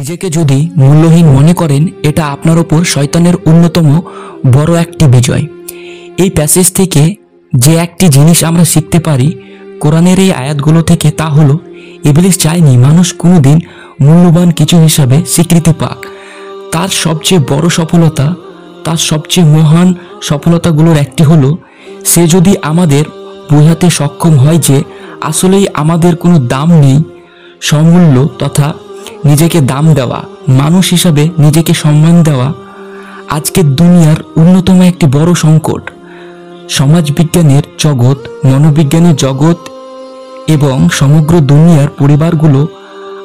নিজেকে যদি মূল্যহীন মনে করেন, এটা আপনার ওপর শয়তানের অন্যতম বড় একটি বিজয়। এই প্যাসেজ থেকে যে একটি জিনিস আমরা শিখতে পারি, কোরআনের এই আয়াতগুলো থেকে তা হলো, ইবলিস চায়নি মানুষ কোনোদিন মূল্যবান কিছু হিসাবে স্বীকৃতি পাক। তার সবচেয়ে বড় সফলতা, তার সবচেয়ে মহান সফলতাগুলোর একটি হলো, সে যদি আমাদের বোঝাতে সক্ষম হয় যে আসলেই আমাদের কোনো দাম নেই, সমূল্য তথা নিজেকে দাম দেওয়া, মানুষ হিসাবে নিজেকে সম্মান দেওয়া, আজকের দুনিয়ার অন্যতম একটি বড় সংকট। সমাজবিজ্ঞানের জগৎ, মনোবিজ্ঞানের জগৎ এবং সমগ্র দুনিয়ার পরিবারগুলো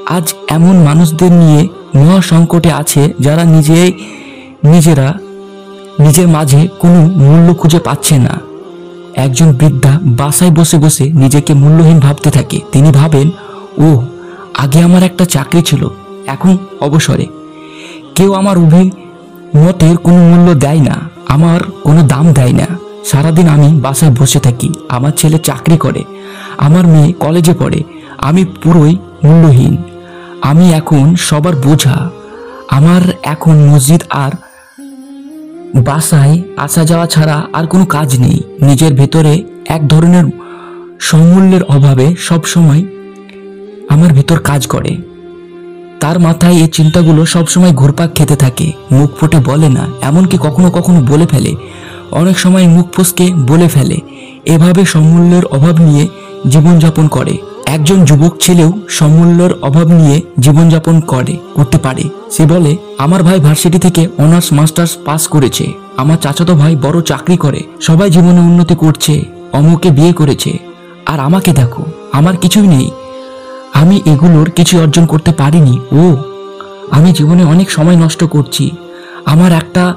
আজ এমন মানুষদের নিয়ে মহা সংকটে আছে যারা নিজে, নিজেরা নিজের মাঝে কোনো মূল্য খুঁজে পাচ্ছে না। একজন বৃদ্ধা বাসায় বসে বসে নিজেকে মূল্যহীন ভাবতে থাকে। তিনি ভাবেন ও আগে আমার একটা চাকরি ছিল, এখন অবসরে। কেউ আমার অভিমতের কোনো মূল্য দেয় না, আমার কোনো দাম দেয় না। সারাদিন আমি বাসায় বসে থাকি, আমার ছেলে চাকরি করে, আমার মেয়ে কলেজে পড়ে, আমি পুরোই মূল্যহীন। আমি এখন সবার বোঝা, আমার এখন মসজিদ আর বাসায় আসা যাওয়া ছাড়া আর কোনো কাজ নেই। নিজের ভেতরে এক ধরনের সমূল্যের অভাবে সব সময় আমার ভেতর কাজ করে। তার মাথায় এই চিন্তাগুলো সবসময় ঘুরপাক খেতে থাকে। মুখ ফুটে বলে না, এমনকি কখনো কখনো বলে ফেলে। অনেক সময় মুখ ফসকে বলে ফেলে। এভাবে সমূল্যের অভাব নিয়ে জীবনযাপন করে। একজন যুবক ছেলেও সমূল্যের অভাব নিয়ে জীবনযাপন করে, করতে পারে। সে বলে, আমার ভাই ভার্সিটি থেকে অনার্স, মাস্টার্স পাস করেছে। আমার চাচাতো ভাই বড় চাকরি করে। সবাই জীবনে উন্নতি করছে। অমুকে বিয়ে করেছে। আর আমাকে দেখো, আমার কিছুই নেই। আমি এগুলোর কিছু অর্জন করতে পারিনি, ও। আমি জীবনে অনেক সময় নষ্ট করছি। আমার একটা,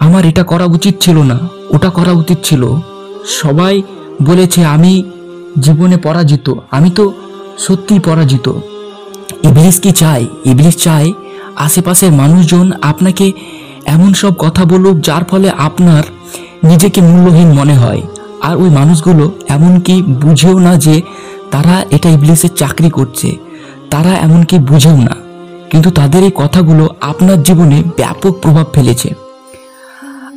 আমার এটা করা উচিত ছিল না, ওটা করা উচিত ছিল। সবাই বলেছে, আমি জীবনে পরাজিত, আমি তো সত্যিই পরাজিত। ইবলিস কি চায়? ইবলিস চায় আশেপাশের মানুষজন আপনাকে এমন সব কথা বলুক, যার ফলে আপনার নিজেকে মূল্যহীন মনে হয়। আর ওই মানুষগুলো এমনকি বুঝেও না যে তারা এটা ইবলিসের চাকরি করছে। তারা এমনকি বুঝেও না। কিন্তু তাদের এই কথাগুলো আপনার জীবনে ব্যাপক প্রভাব ফেলেছে।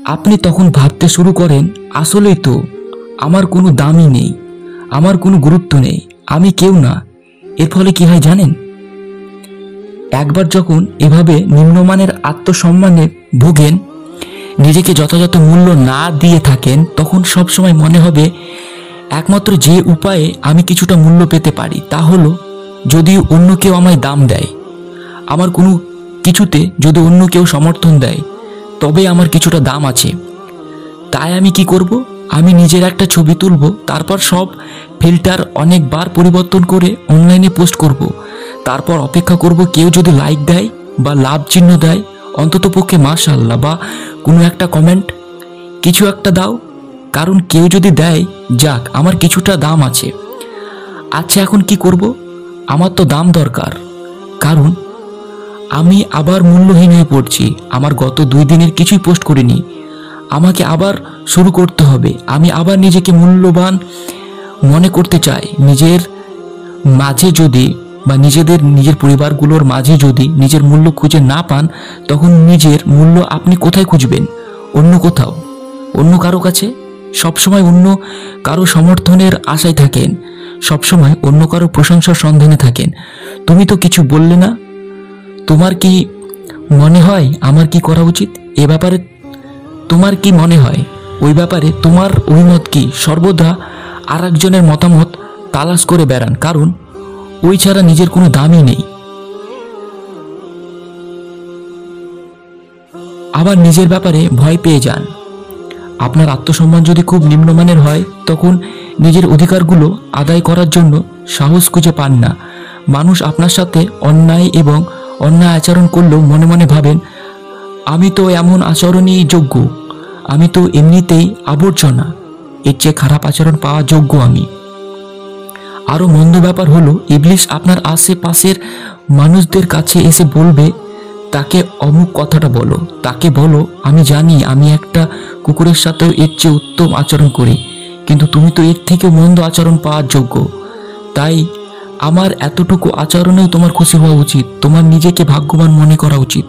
আপনি তখন ভাবতে শুরু করেন, আসলেই তো, আমার কোনো দামই নেই, আমার কোনো গুরুত্ব নেই, আমি কেউ না। এর ফলে কি হয় জানেন? একবার যখন এভাবে নিম্নমানের আত্মসম্মানে ভোগেন, নিজেকে যথাযথ মূল্য না দিয়ে থাকেন, তখন সবসময় মনে হবে একমাত্র যে উপায়ে আমি কিছুটা মূল্য পেতে পারি তা হলো, যদি অন্য কেউ আমায় দাম দেয়, আমার কোনো কিছুতে যদি অন্য কেউ সমর্থন দেয়, তবে আমার কিছুটা দাম আছে। তাই আমি কি করব? আমি নিজের একটা ছবি তুলব, তারপর সব ফিল্টার অনেকবার পরিবর্তন করে অনলাইনে পোস্ট করব। তারপর অপেক্ষা করব কেউ যদি লাইক দেয় বা লাভ চিহ্ন দেয় অন্তত পক্ষে বা কোনো একটা কমেন্ট, কিছু একটা দাও। কারণ কেউ যদি দেয়, যাক, আমার কিছুটা দাম আছে। আচ্ছা এখন কি করব? আমার তো দাম দরকার। কারণ, আমি আবার মূল্যহীন হয়ে পড়ছি। আমার গত দুই দিনের কিছুই পোস্ট করিনি। আমাকে আবার শুরু করতে হবে। আমি আবার নিজেকে মূল্যবান মনে করতে চাই। নিজের মাঝে যদি বা নিজেদের, নিজের পরিবারগুলোর মাঝে যদি নিজের মূল্য খুঁজে না পান, তখন নিজের মূল্য আপনি কোথায় খুঁজবেন? অন্য কোথাও? অন্য কারও কাছে? সবসময় অন্য কারও সমর্থনের আশায় থাকেন, সবসময় অন্য কারও প্রশংসার সন্ধানে থাকেন। তুমি তো কিছু বললে না। তোমার কি মনে হয় আমার কি করা উচিত? এ ব্যাপারে তোমার কি মনে হয়? ওই ব্যাপারে তোমার অভিমত কি? সর্বদা আর একজনের মতামত তালাশ করে বেড়ান, কারণ ওই ছাড়া নিজের কোনো দামই নেই। আবার নিজের ব্যাপারে ভয় পেয়ে যান। আপনার আত্মসম্মান যদি খুব নিম্নমানের হয়, তখন নিজের অধিকারগুলো আদায় করার জন্য সাহস খুঁজে পান না। মানুষ আপনার সাথে অন্যায় এবং অন্যায় আচরণ করলেও মনে মনে ভাবেন, আমি তো এমন আচরণই যোগ্য, আমি তো এমনিতেই আবর্জনা, এর চেয়ে খারাপ আচরণ পাওয়া যোগ্য আমি। আরও মন্দ ব্যাপার হলো ইবলিশ আপনার আশেপাশের মানুষদের কাছে এসে বলবে তাকে অমুক কথাটা বলো। তাকে বলো, আমি জানি আমি একটা কুকুরের সাথেও এর চেয়ে উত্তম আচরণ করি, কিন্তু তুমি তো এর থেকে মন্দ আচরণ পাওয়ার যোগ্য। তাই আমার এতটুকু আচরণেও তোমার খুশি হওয়া উচিত, তোমার নিজেকে ভাগ্যবান মনে করা উচিত।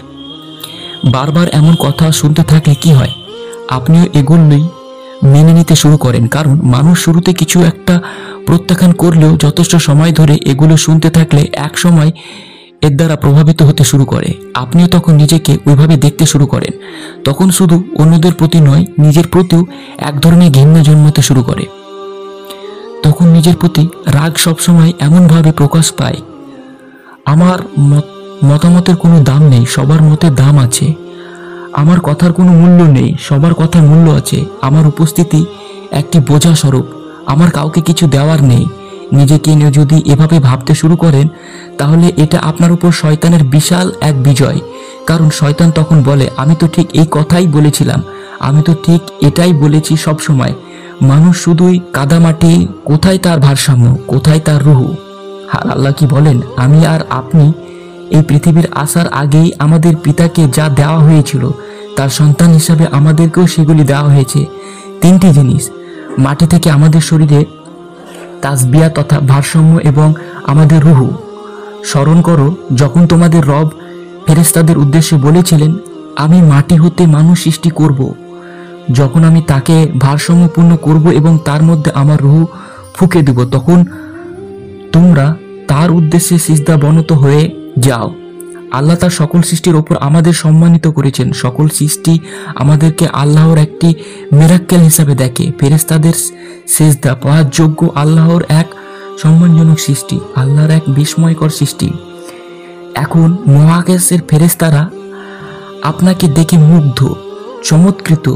বারবার এমন কথা শুনতে থাকলে কি হয়? আপনিও এগুলোই মেনে নিতে শুরু করেন, কারণ মানুষ শুরুতে কিছু একটা প্রত্যাখ্যান করলেও যথেষ্ট সময় ধরে এগুলো শুনতে থাকলে এক সময় এর দ্বারা প্রভাবিত হতে শুরু করে। আপনিও তখন নিজেকে ওইভাবে দেখতে শুরু করেন। তখন শুধু অন্যদের প্রতি নয়, নিজের প্রতিও এক ধরনের ঘৃণা জন্মাতে শুরু করে। তখন নিজের প্রতি রাগ সবসময় এমনভাবে প্রকাশ পায়, আমার মত- মতামতের কোনো দাম নেই, সবার মতে দাম আছে। আমার কথার কোনো মূল্য নেই, সবার কথার মূল্য আছে। আমার উপস্থিতি একটি বোঝা স্বরূপ আমার কাউকে কিছু দেওয়ার নেই। নিজেকে নিয়ে যদি এভাবে ভাবতে শুরু করেন, তাহলে এটা আপনার উপর শয়তানের বিশাল এক বিজয়। কারণ শয়তান তখন বলে, আমি তো ঠিক এই কথাই বলেছিলাম। আমি তো ঠিক এটাই বলেছি সব সময়। মানুষ শুধুই কাদামাটি, কোথায় তার ভারসাম্য, কোথায় তার রুহু? আর আল্লাহ কি বলেন? আমি আর আপনি এই পৃথিবীর আসার আগেই আমাদের পিতাকে যা দেওয়া হয়েছিল, তার সন্তান হিসাবে আমাদেরকেও সেগুলি দেওয়া হয়েছে। তিনটি জিনিস, মাটি থেকে আমাদের শরীরে তাসবিয়া তথা ভারসাম্য এবং আমাদের রুহু। স্মরণ করো, যখন তোমাদের রব ফেরেস্তাদের উদ্দেশ্যে বলেছিলেন, আমি মাটি হতে মানুষ সৃষ্টি করব। যখন আমি তাকে ভারসাম্যপূর্ণ করব এবং তার মধ্যে আমার রুহু ফুঁকে দেব, তখন তোমরা তার উদ্দেশ্যে সিজদা বনত হয়ে যাও। আল্লাহ তার সকল সৃষ্টির ওপর আমাদের সম্মানিত করেছেন। সকল সৃষ্টি আমাদেরকে আল্লাহর একটি মেরাক্কেল হিসাবে দেখে। ফেরেস্তাদের সেজদা পাওয়ার যোগ্য আল্লাহর এক সম্মানজনক সৃষ্টি, আল্লাহর এক বিস্ময়কর সৃষ্টি। এখন মহাকাশের ফেরেস্তারা আপনাকে দেখে মুগ্ধ, চমৎকৃত।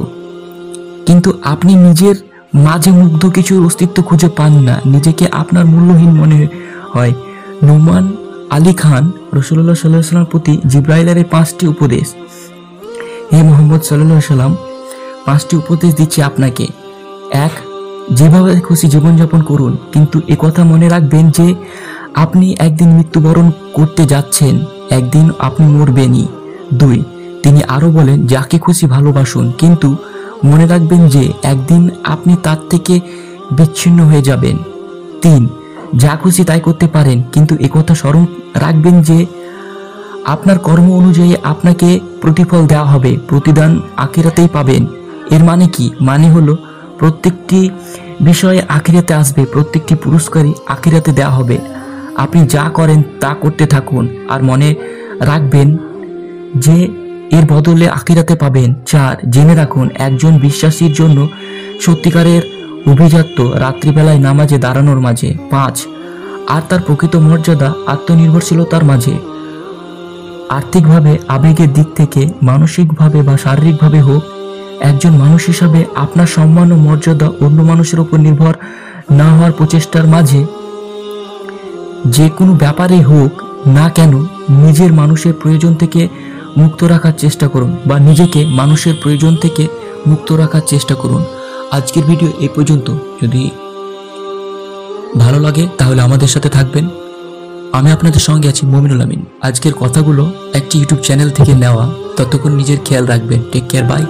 কিন্তু আপনি নিজের মাঝে মুগ্ধ কিছুর অস্তিত্ব খুঁজে পান না। নিজেকে আপনার মূল্যহীন মনে হয়। নোমান আলী খান রসুল্লাহ সাল্লাহ সাল্লাম প্রতি জিব্রাইলের এই পাঁচটি উপদেশ। হে মোহাম্মদ সাল্লাহ সাল্লাম পাঁচটি উপদেশ দিচ্ছি আপনাকে। এক, যেভাবে খুশি জীবনযাপন করুন, কিন্তু কথা মনে রাখবেন যে আপনি একদিন মৃত্যুবরণ করতে যাচ্ছেন, একদিন আপনি মরবেনই। দুই, তিনি আরও বলেন, যাকে খুশি ভালোবাসুন, কিন্তু মনে রাখবেন যে একদিন আপনি তার থেকে বিচ্ছিন্ন হয়ে যাবেন। তিন যা খুশি তাই করতে পারেন, কিন্তু একথা স্মরণ রাখবেন যে আপনার কর্ম অনুযায়ী আপনাকে প্রতিফল দেওয়া হবে, প্রতিদান আখিরাতেই পাবেন। এর মানে কি? মানে হলো প্রত্যেকটি বিষয়ে আখিরাতে আসবে, প্রত্যেকটি পুরস্কারই আখিরাতে দেওয়া হবে। আপনি যা করেন তা করতে থাকুন আর মনে রাখবেন যে এর বদলে আখিরাতে পাবেন। চার, জেনে রাখুন, একজন বিশ্বাসীর জন্য সত্যিকারের অভিজাত্য রাত্রিবেলায় নামাজে দাঁড়ানোর মাঝে, পাঁচ, আর তার প্রকৃত মর্যাদা আত্মনির্ভরশীলতার মাঝে। আর্থিকভাবে আবেগের দিক থেকে, মানসিকভাবে বা শারীরিকভাবে হোক, একজন মানুষ হিসাবে আপনার সম্মান ও মর্যাদা অন্য মানুষের উপর নির্ভর না হওয়ার প্রচেষ্টার মাঝে, যে কোনো ব্যাপারেই হোক না কেন নিজের মানুষের প্রয়োজন থেকে মুক্ত রাখার চেষ্টা করুন বা নিজেকে মানুষের প্রয়োজন থেকে মুক্ত রাখার চেষ্টা করুন। আজকের ভিডিও এই পর্যন্ত। যদি ভালো লাগে, তাহলে আমাদের সাথে থাকবেন। আমি আপনাদের সঙ্গে আছি মমিনুল আমিন। আজকের কথাগুলো একটি ইউটিউব চ্যানেল থেকে নেওয়া। ততক্ষণ নিজের খেয়াল রাখবেন। Take care bye